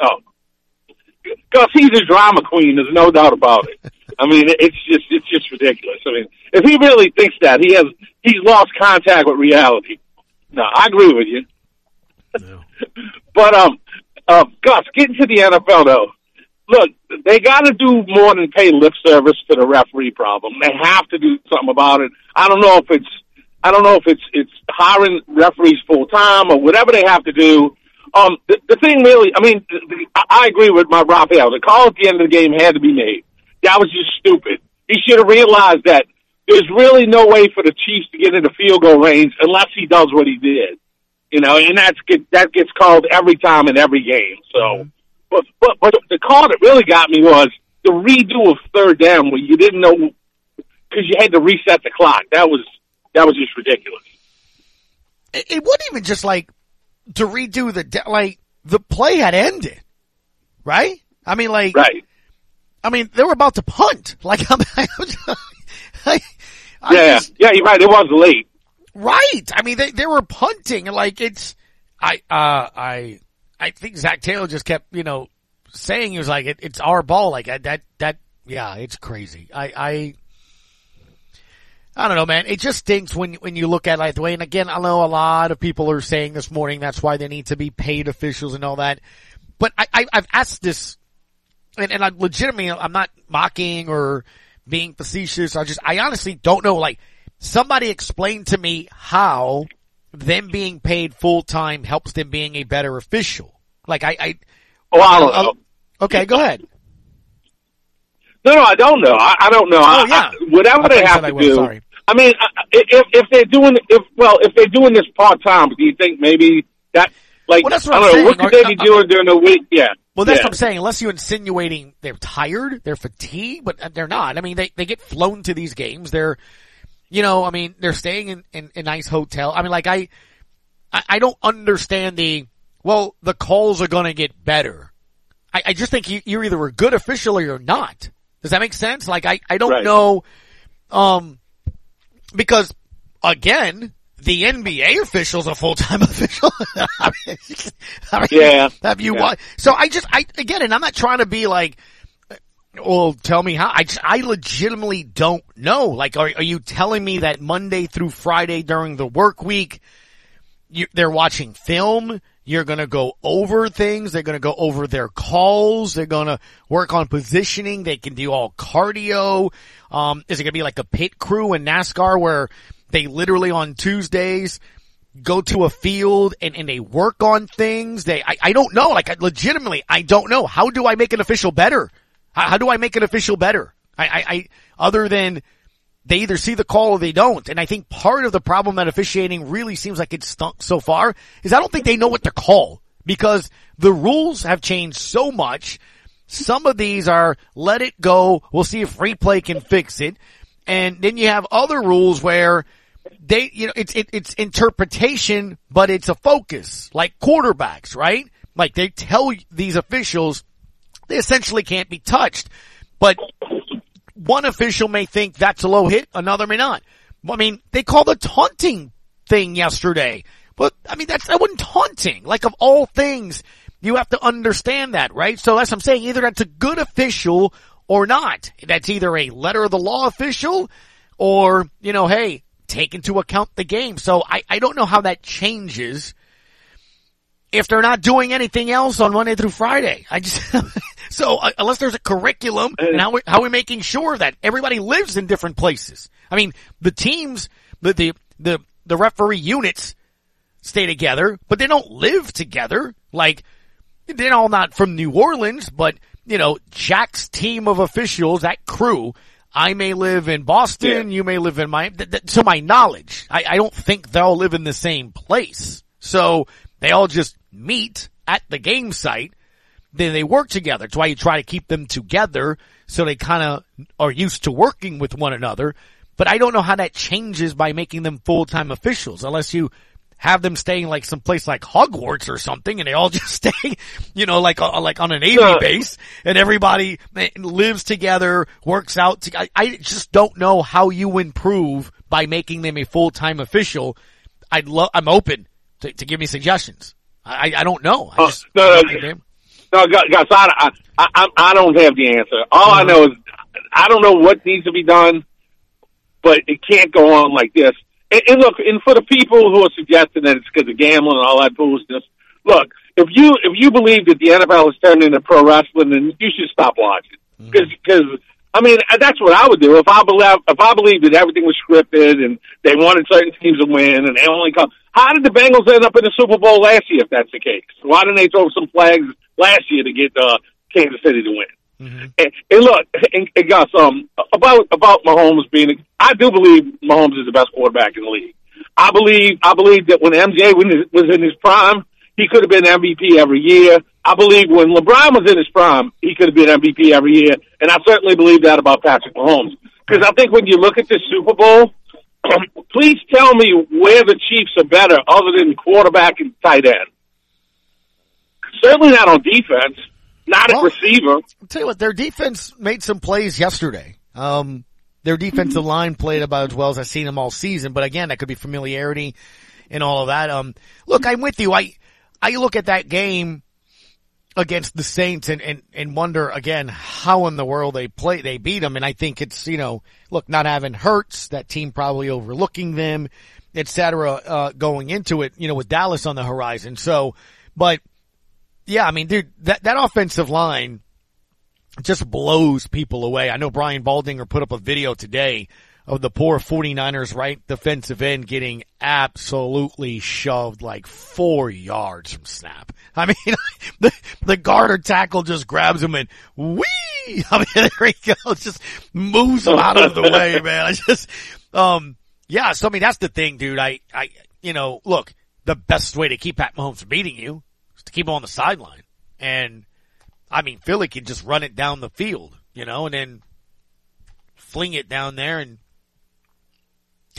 Oh, Gus, he's a drama queen. There's no doubt about it. I mean, it's just it's just ridiculous. I mean, if he really thinks that, he has he's lost contact with reality. No, I agree with you. [LAUGHS] but um, uh, Gus, getting to the NFL though, look, they got to do more than pay lip service to the referee problem. They have to do something about it. I don't know if it's I don't know if it's it's hiring referees full time or whatever they have to do. Um, the, the thing really, I mean, the, the, I I agree with my Raphael. The call at the end of the game had to be made. That was just stupid. He should have realized that there's really no way for the Chiefs to get into the field goal range unless he does what he did. You know, and that's get, that gets called every time in every game. So, but but but the call that really got me was the redo of third down where you didn't know because you had to reset the clock. That was that was just ridiculous. It, it wasn't even just like to redo the de- like the play had ended, right? I mean, like, right? I mean, they were about to punt. [LAUGHS] Like, I'm, I'm I, I yeah, just- yeah, you're right. It was late. Right. I mean, they, they were punting like it's, I, uh, I, I think Zac Taylor just kept, you know, saying he was like, it, it's our ball. Like that, that, yeah, it's crazy. I, I, I don't know, man. It just stinks when, when you look at it like the way, and again, I know a lot of people are saying this morning that's why they need to be paid officials and all that. But I, I I've asked this, and, and I legitimately, I'm not mocking or being facetious. I just, I honestly don't know, like, somebody explain to me how them being paid full time helps them being a better official. Like I, I, Oh, I don't know. Okay, go ahead. No, no, I don't know. I, I don't know. I, Oh, yeah. I, whatever I they have to do. Sorry. I mean, if if they're doing if well, if they're doing this part time, do you think maybe that like Well, that's what I I'm don't know saying. what could they uh, be uh, doing during the week? Yeah. Well, that's yeah. what I'm saying. Unless you're insinuating they're tired, they're fatigued, but uh, they're not. I mean, they, they get flown to these games. They're, you know, I mean, they're staying in, in a nice hotel. I mean, like I, I, I don't understand the, well, the calls are going to get better. I, I just think you, you're either a good official or you're not. Does that make sense? Like I, I don't Right. know, um, because again, the NBA official's a full-time [LAUGHS] official. I mean, I mean, Yeah. Have you Yeah. wa- So I just, I, again, and I'm not trying to be like, well, tell me how. I just, I legitimately don't know. Like, are, are you telling me that Monday through Friday during the work week, you, they're watching film? You're gonna go over things. They're gonna go over their calls. They're gonna work on positioning. They can do all cardio. Um, is it gonna be like a pit crew in NASCAR where they literally on Tuesdays go to a field and, and they work on things? They, I, I don't know. Like, I, legitimately, I don't know. How do I make an official better? How, how do I make an official better? I, I, I, other than they either see the call or they don't. And I think part of the problem that officiating really seems like it's stunk so far is I don't think they know what to call because the rules have changed so much. Some of these are let it go. We'll see if replay can fix it. And then you have other rules where they, you know, it's, it, it's interpretation, but it's a focus like quarterbacks, right? Like they tell these officials, they essentially can't be touched. But one official may think that's a low hit, another may not. I mean, they called a taunting thing yesterday. But, I mean, that's, that wasn't taunting. Like of all things, you have to understand that, right? So that's what I'm saying. Either that's a good official or not. That's either a letter of the law official or, you know, hey, take into account the game. So I, I don't know how that changes if they're not doing anything else on Monday through Friday. I just, [LAUGHS] so uh, unless there's a curriculum and how we, how are we making sure that everybody lives in different places? I mean, the teams, the, the, the, the referee units stay together, but they don't live together. Like, they're all not from New Orleans, but, you know, Jack's team of officials, that crew, I may live in Boston, yeah. you may live in my, th- th- to my knowledge, I, I don't think they all live in the same place. So they all just meet at the game site. Then they work together. That's why you try to keep them together so they kind of are used to working with one another. But I don't know how that changes by making them full-time officials unless you have them staying like some place like Hogwarts or something and they all [LAUGHS] just stay, you know, like, uh, like on an Navy yeah. base and everybody lives together, works out. To, I, I just don't know how you improve by making them a full-time official. I'd love, I'm open to, to give me suggestions. I, I don't know. I just, uh, no, no, guys, I, I, I, don't have the answer. All I know is I don't know what needs to be done, but it can't go on like this. And, and look, and for the people who are suggesting that it's because of gambling and all that foolishness, look, if you if you believe that the NFL is turning into pro wrestling, then you should stop watching because mm-hmm. because I mean that's what I would do if I believe if I believed that everything was scripted and they wanted certain teams to win and they only come. How did the Bengals end up in the Super Bowl last year? If that's the case, why didn't they throw some flags last year to get uh, Kansas City to win? Mm-hmm. And, and look, and, and Gus, um, about about Mahomes being, I do believe Mahomes is the best quarterback in the league. I believe, I believe that when MJ was in his prime, he could have been MVP every year. I believe when LeBron was in his prime, he could have been MVP every year, and I certainly believe that about Patrick Mahomes. Because I think when you look at this Super Bowl, [CLEARS THROAT] please tell me where the Chiefs are better other than quarterback and tight end. Certainly not on defense not well, at receiver. I'll tell you what, their defense made some plays yesterday. Um, their defensive line played about as well as I've seen them all season, but again, that could be familiarity and all of that. Um, look, I'm with you. I, I look at that game against the Saints and, and, and wonder again how in the world they play, they beat them. And I think it's, you know, look, not having Hurts, that team probably overlooking them, et cetera, uh, going into it, you know, with Dallas on the horizon. So, but yeah, I mean, dude, that, that offensive line just blows people away. I know Brian Baldinger put up a video today of the poor 49ers right defensive end getting absolutely shoved like four yards from snap. I mean, [LAUGHS] the, the guard or tackle just grabs him and wee! [LAUGHS] I mean, there he goes, just moves him out of the way, [LAUGHS] man. I just, um, yeah, so I mean, that's the thing, dude. I, I, you know, look, the best way to keep Pat Mahomes from beating you is to keep him on the sideline. And I mean, Philly can just run it down the field, you know, and then fling it down there and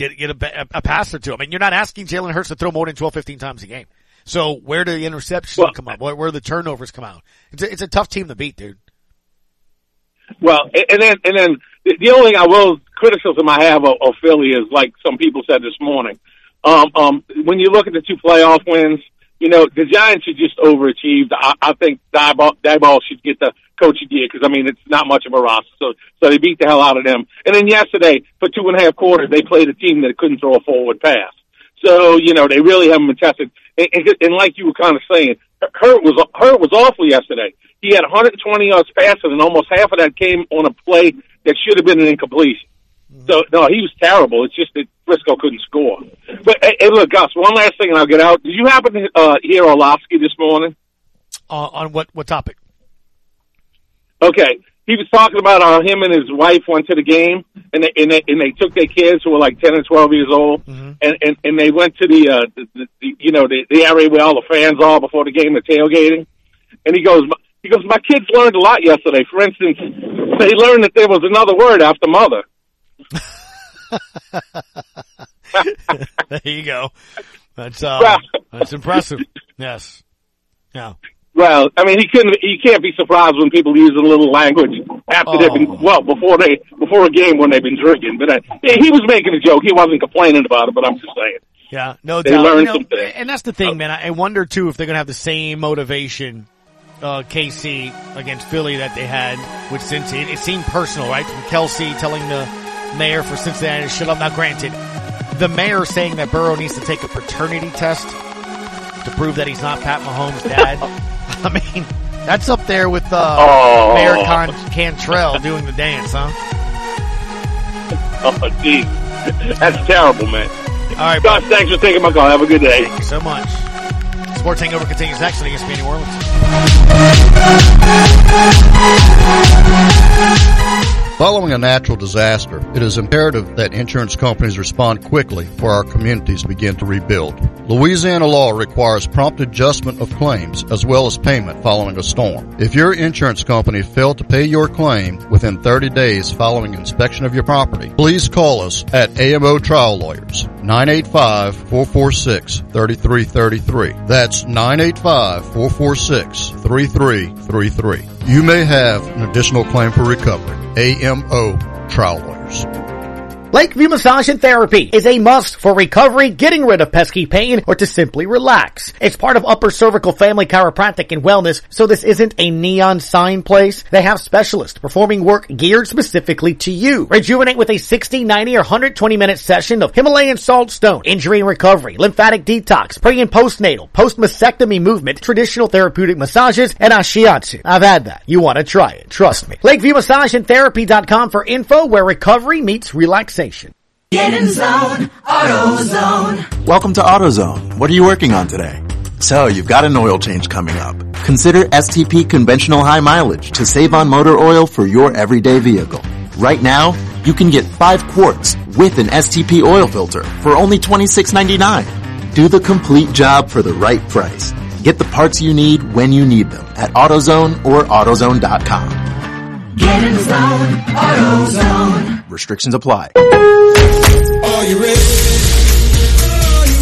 get get a, a pass or two. I mean, you're not asking Jalen Hurts to throw more than 12, 15 times a game. So where do the interceptions well, come up? Where, where the turnovers come out? It's a, it's a tough team to beat, dude. Well, and then and then the only thing I will criticism I have of, of Philly is like some people said this morning. Um, um, when you look at the two playoff wins, you know, the Giants should just overachieved. I, I think Daboll should get the coach of the year because I mean it's not much of a roster, so so they beat the hell out of them. And then yesterday, for two and a half quarters, they played a team that couldn't throw a forward pass. So you know they really haven't been tested. And, and, and like you were kind of saying, Hurt was Hurt was awful yesterday. He had 120 yards passing, and almost half of that came on a play that should have been an incompletion. Mm-hmm. So no, he was terrible. It's just that Frisco couldn't score. But hey, hey, look, Gus. One last thing, and I'll get out. Did you happen to uh, hear Orlovsky this morning? Uh, on what what topic? Okay, he was talking about how him and his wife went to the game, and they and they, and they took their kids who were like ten and twelve years old, mm-hmm. and, and and they went to the, uh, the, the, the you know the, the area where all the fans are before the game, the tailgating. And he goes, he goes, my kids learned a lot yesterday. For instance, they learned that there was another word after mother. [LAUGHS] [LAUGHS] there you go. That's uh, that's impressive. Yes. Yeah. Well, I mean, he couldn't. He can't be surprised when people use a little language after they've been well before they before a game when they've been drinking. But uh, yeah, he was making a joke. He wasn't complaining about it. But I'm just saying. Yeah, no They doubt. learned You know, some things. and that's the thing, man. I I wonder too if they're gonna have the same motivation, uh, KC against Philly that they had with Cincy. It, it seemed personal, right? From Kelce telling the mayor for Cincinnati to shut up. Now, granted, the mayor saying that Burrow needs to take a paternity test to prove that he's not Pat Mahomes' dad. [LAUGHS] I mean, that's up there with uh, Oh. Mayor Con- Cantrell doing the dance, huh? [LAUGHS] Oh, geez. That's terrible, man. All right, Gus, thanks for taking my call. Have a good day. Thank you so much. Sports Hangover continues next on ESPN New Orleans. Following a natural disaster, it is imperative that insurance companies respond quickly for our communities begin to rebuild. Louisiana law requires prompt adjustment of claims as well as payment following a storm. If your insurance company failed to pay your claim within 30 days following inspection of your property, please call us at AMO Trial Lawyers, 985-446-3333. That's 985-446-3333. You may have an additional claim for recovery. AMO Trial Lawyers. Lakeview Massage and Therapy is a must for recovery, getting rid of pesky pain, or to simply relax. It's part of Upper Cervical Family Chiropractic and Wellness, so this isn't a neon sign place. They have specialists performing work geared specifically to you. Rejuvenate with a 60, 90, or 120 minute session of Himalayan salt stone, injury and recovery, lymphatic detox, pre and postnatal, post mastectomy movement, traditional therapeutic massages, and ashiatsu. I've had that. You want to try it. Trust me. LakeviewMassageandTherapy.com for info where recovery meets relaxation. Get in zone, AutoZone. Welcome to AutoZone. What are you working on today? So, you've got an oil change coming up. Consider STP Conventional High Mileage to save on motor oil for your everyday vehicle. Right now, you can get 5 quarts with an STP oil filter for only $26.99. Do the complete job for the right price. Get the parts you need when you need them at AutoZone or AutoZone.com. Get in zone, AutoZone. Restrictions apply. Are you ready?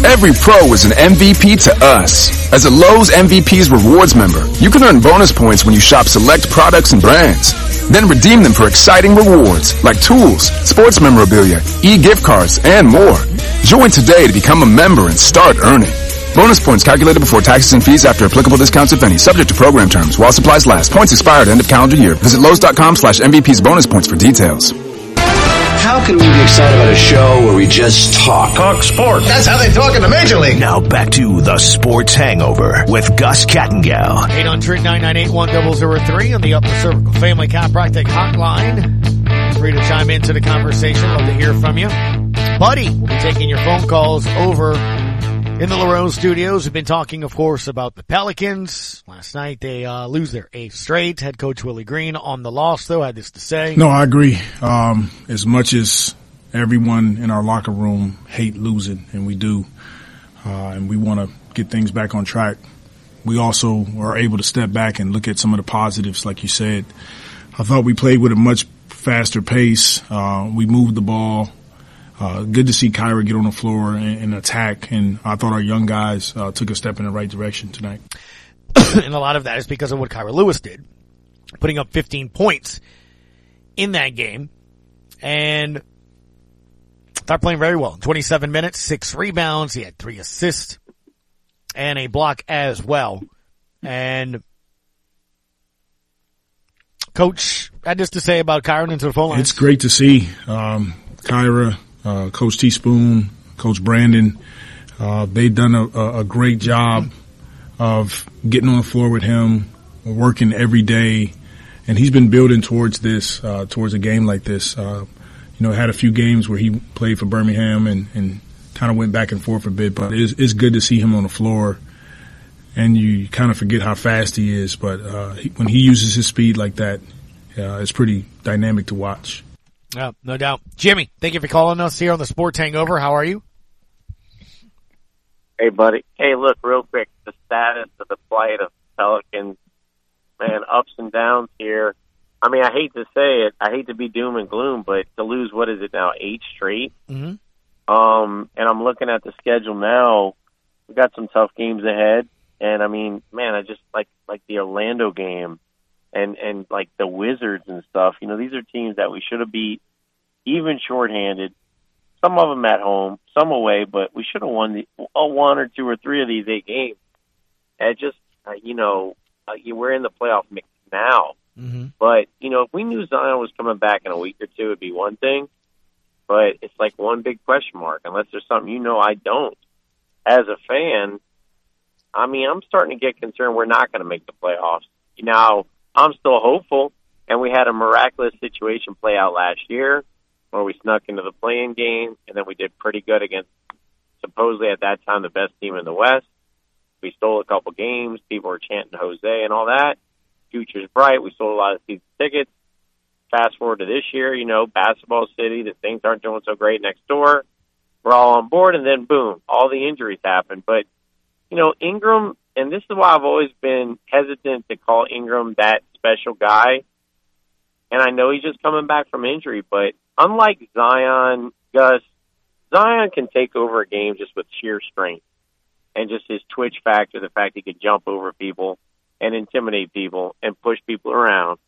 Every pro is an MVP to us. As a Lowe's MVP's rewards member, you can earn bonus points when you shop select products and brands. Then redeem them for exciting rewards like tools, sports memorabilia, e-gift cards, and more. Join today to become a member and start earning. Bonus points calculated before taxes and fees after applicable discounts if any, subject to program terms while supplies last. Points expire at end of calendar year. Visit Lowe's.com slash MVP's bonus points for details. How can we be excited about a show where we just talk? Talk sport. That's how they talk in the Major League. Now back to the Sports Hangover with Gus Kattengell. 800-998-1003 on the Upper Cervical Family Chiropractic Hotline. Free to chime into the conversation. Love to hear from you. Buddy, we'll be taking your phone calls over in the Larose studios. We've been talking, of course, about the Pelicans. Last night they uh, lose their eighth straight. Head coach Willie Green on the loss, though, had this to say. No, I agree. Um, as much as everyone in our locker room hate losing, and we do, uh, and we want to get things back on track, we also are able to step back and look at some of the positives, like you said. I thought we played with a much faster pace. Uh, we moved the ball. Uh, good to see Kira get on the floor and, and attack, and I thought our young guys uh, took a step in the right direction tonight. [COUGHS] and a lot of that is because of what Kira Lewis did, putting up 15 points in that game, and started playing very well. 27 minutes, six rebounds, he had three assists, and a block as well. And Coach had this to say about Kira into the phone. It's great to see um, Kira, uh, Coach Teaspoon, Coach Brandon. Uh, they've done a, a, great job of getting on the floor with him, working every day, and he's been building towards this, uh, towards a game like this. Uh, you know, had a few games where he played for Birmingham and, and kind of went back and forth a bit, but it's, it's good to see him on the floor. And you kind of forget how fast he is, but uh, he, when he uses his speed like that, uh, it's pretty dynamic to watch. Yeah, no doubt. Jimmy, thank you for calling us here on the Sports Hangover. How are you? Hey, buddy. Hey, look, real quick, the status of the plight of Pelicans, man, ups and downs here. I mean, I hate to say it, I hate to be doom and gloom, but to lose what is it now, eight straight? Mm-hmm. Um, and I'm looking at the schedule now. We got some tough games ahead. And I mean, man, I just like like the Orlando game and and like the Wizards and stuff. You know, these are teams that we should have beat, even shorthanded. Some of them at home, some away, but we should have won the uh, one or two or three of these eight games. And just, uh, you know, uh, you- we're in the playoff mix now. Mm-hmm. But you know, if we knew Zion was coming back in a week or two, it'd be one thing. But it's like one big question mark. Unless there's something you know I don't. As a fan, I mean, I'm starting to get concerned we're not going to make the playoffs. Now, I'm still hopeful, and we had a miraculous situation play out last year where we snuck into the playing game, and then we did pretty good against supposedly at that time the best team in the West. We stole a couple games. People were chanting Jose and all that. Future's bright. We sold a lot of season tickets. Fast forward to this year, you know, basketball city, the things aren't doing so great next door. We're all on board, and then boom, all the injuries happen. But, you know, Ingram, and this is why I've always been hesitant to call Ingram that special guy. And I know he's just coming back from injury, but unlike Zion, Gus, Zion can take over a game just with sheer strength and just his twitch factor, the fact he could jump over people and intimidate people and push people around.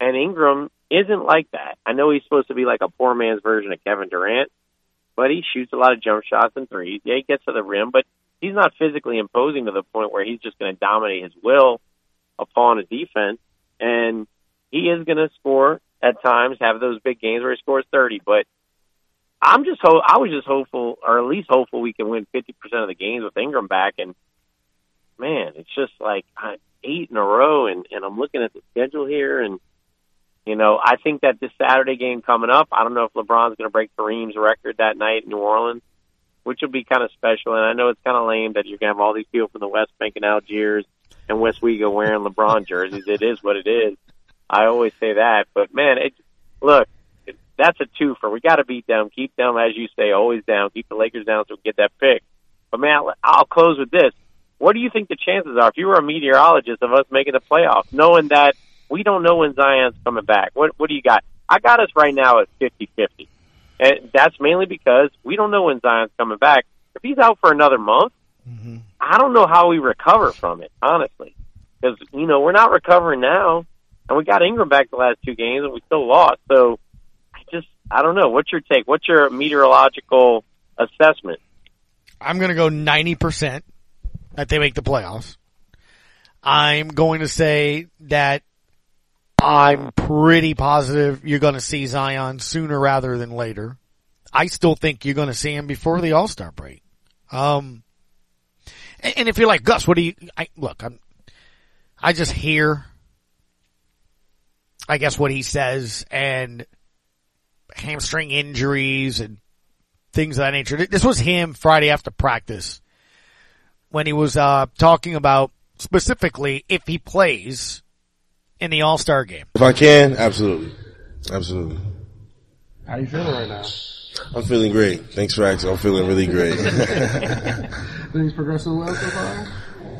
And Ingram isn't like that. I know he's supposed to be like a poor man's version of Kevin Durant, but he shoots a lot of jump shots and threes. Yeah, he gets to the rim, but he's not physically imposing to the point where he's just going to dominate his will upon a defense. And he is going to score at times, have those big games where he scores 30, but I'm just ho- I was just hopeful, or at least hopeful, we can win 50% of the games with Ingram back. And man, it's just like uh, eight in a row, and and I'm looking at the schedule here, and you know I think that this Saturday game coming up, I don't know if LeBron's going to break Kareem's record that night in New Orleans, which will be kind of special. And I know it's kind of lame that you're going to have all these people from the West making Algiers and Westwego wearing LeBron jerseys. It is what it is. I always say that, but man, it look that's a twofer. We got to beat them, keep them as you say, always down, keep the Lakers down so we get that pick. But man, I'll close with this. What do you think the chances are if you were a meteorologist of us making the playoffs, knowing that we don't know when Zion's coming back? What what do you got? I got us right now at fifty fifty, and that's mainly because we don't know when Zion's coming back. If he's out for another month, mm-hmm. I don't know how we recover from it, honestly, because you know we're not recovering now, and we got Ingram back the last two games, and we still lost. So I just I don't know. What's your take? What's your meteorological assessment? I'm going to go 90% that they make the playoffs. I'm going to say that I'm pretty positive you're going to see Zion sooner rather than later. I still think you're going to see him before the All-Star break. Um, and, if you're like, Gus, what do you, I, look, I'm, I just hear, I guess what he says and hamstring injuries and things of that nature. This was him Friday after practice when he was uh, talking about specifically if he plays in the All Star game. If I can, absolutely. Absolutely. How you feeling right now? I'm feeling great. Thanks for asking. I'm feeling really great. [LAUGHS] Things progressing well so far?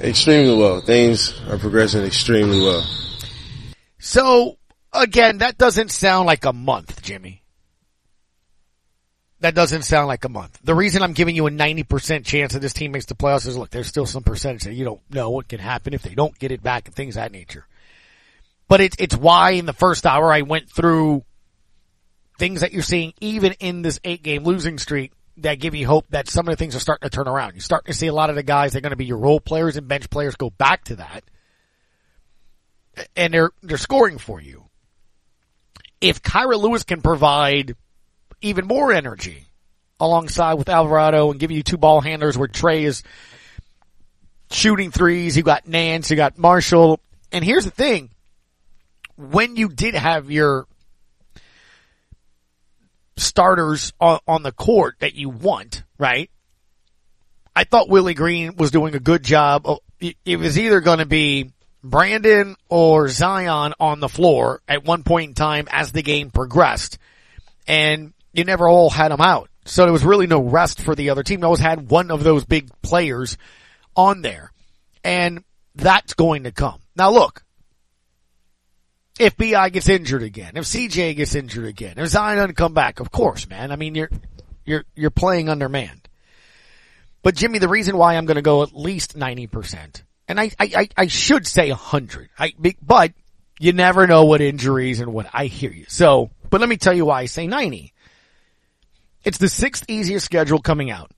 extremely well. Things are progressing extremely well. So again, that doesn't sound like a month, Jimmy. That doesn't sound like a month. The reason I'm giving you a 90% chance that this team makes the playoffs is look, there's still some percentage that you don't know what can happen if they don't get it back and things of that nature. But it's, it's why in the first hour I went through things that you're seeing even in this eight game losing streak that give you hope that some of the things are starting to turn around. You're starting to see a lot of the guys that are going to be your role players and bench players go back to that. And they're, they're scoring for you. If Kira Lewis can provide even more energy alongside with Alvarado and give you two ball handlers where Trey is shooting threes. You got Nance, you got Marshall. And here's the thing. When you did have your starters on, on the court that you want, right? I thought Willie Green was doing a good job. It, was either going to be Brandon or Zion on the floor at one point in time as the game progressed. And you never all had them out. So there was really no rest for the other team. You always had one of those big players on there. And that's going to come. Now look, if BI gets injured again, if CJ gets injured again, if Zion doesn't come back, of course, man. I mean, you're, you're, you're playing undermanned. But Jimmy, the reason why I'm going to go at least 90%, and I, I, I, should say 100. I, but you never know what injuries and what, I hear you. So, but let me tell you why I say 90. It's the sixth easiest schedule coming out.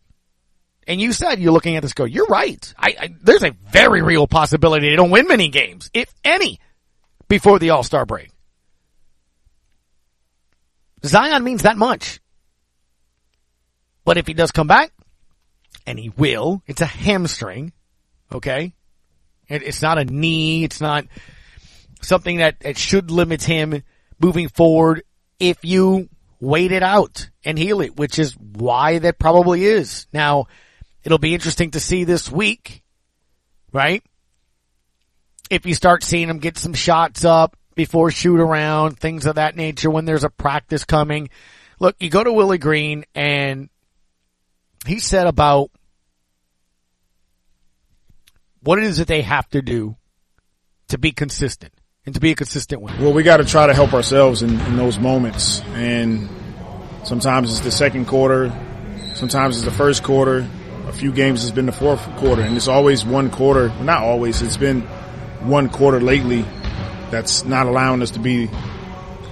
And you said you're looking at this go, you're right. I, I, there's a very real possibility they don't win many games, if any, before the All-Star break. Zion means that much. But if he does come back, and he will, it's a hamstring, okay? It, it's not a knee, it's not something that it should limit him moving forward if you wait it out and heal it, which is why that probably is. Now, it'll be interesting to see this week, right? If you start seeing him get some shots up before shoot around, things of that nature when there's a practice coming. Look, you go to Willie Green and he said about what it is that they have to do to be consistent and to be a consistent winner. Well, we got to try to help ourselves in, in those moments. And sometimes it's the second quarter. Sometimes it's the first quarter. A few games it's been the fourth quarter and it's always one quarter. Well, not always. It's been one quarter lately that's not allowing us to be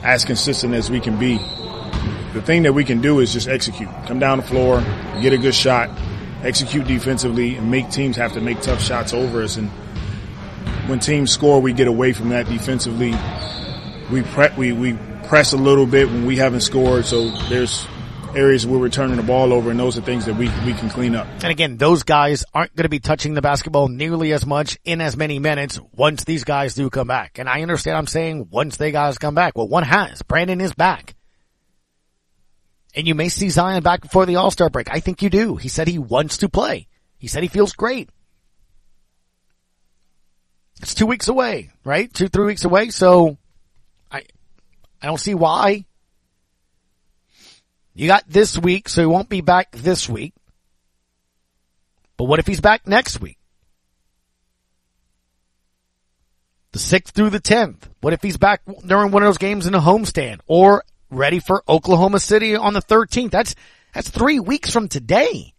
as consistent as we can be. The thing that we can do is just execute. Come down the floor, get a good shot, execute defensively, and make teams have to make tough shots over us. And when teams score, we get away from that defensively. We pre- we we press a little bit when we haven't scored. So there's areas where we're turning the ball over, and those are things that we we can clean up. And again, those guys aren't going to be touching the basketball nearly as much in as many minutes once these guys do come back. And I understand I'm saying once they guys come back. Well, one has. Brandon is back. And you may see Zion back before the All-Star break. I think you do. He said he wants to play. He said he feels great. It's two weeks away, right? Two, three weeks away. So I, I don't see why. You got this week, so he won't be back this week. But what if he's back next week? The 6th through the 10th. What if he's back during one of those games in a homestand or ready for Oklahoma City on the 13th? That's, that's three weeks from today.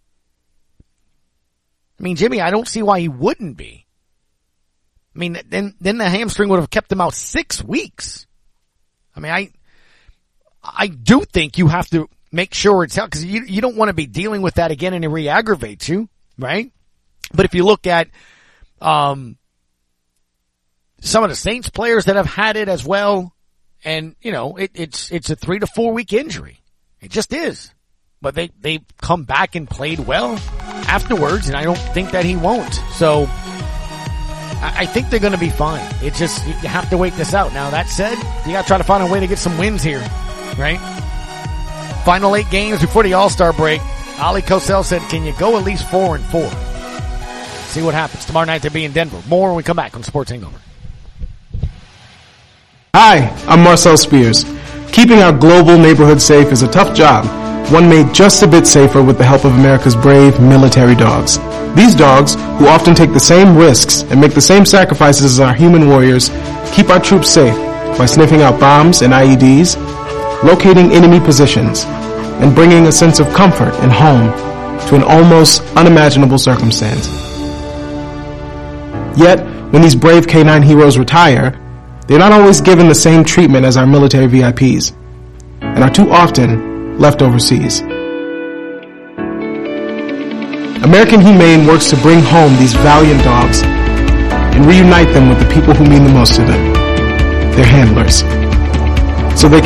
I mean, Jimmy, I don't see why he wouldn't be. I mean, then, then the hamstring would have kept him out six weeks. I mean, I, I do think you have to make sure it's out because you, you don't want to be dealing with that again and it re-aggravates you, right? But if you look at, um, some of the Saints players that have had it as well, and you know, it, it's, it's a three to four week injury. It just is. But they, they come back and played well afterwards and I don't think that he won't. So, I think they're going to be fine. It's just, you have to wait this out. Now that said, you got to try to find a way to get some wins here, right? Final eight games before the All-Star break. Ali Kosel said, can you go at least four and four? See what happens. Tomorrow night they'll be in Denver. More when we come back on Sports Hangover. Hi, I'm Marcel Spears. Keeping our global neighborhood safe is a tough job, one made just a bit safer with the help of America's brave military dogs. These dogs, who often take the same risks and make the same sacrifices as our human warriors, keep our troops safe by sniffing out bombs and IEDs, locating enemy positions, and bringing a sense of comfort and home to an almost unimaginable circumstance. Yet, when these brave canine heroes retire, they're not always given the same treatment as our military VIPs, and are too often left overseas. American Humane works to bring home these valiant dogs and reunite them with the people who mean the most to them, their handlers, so they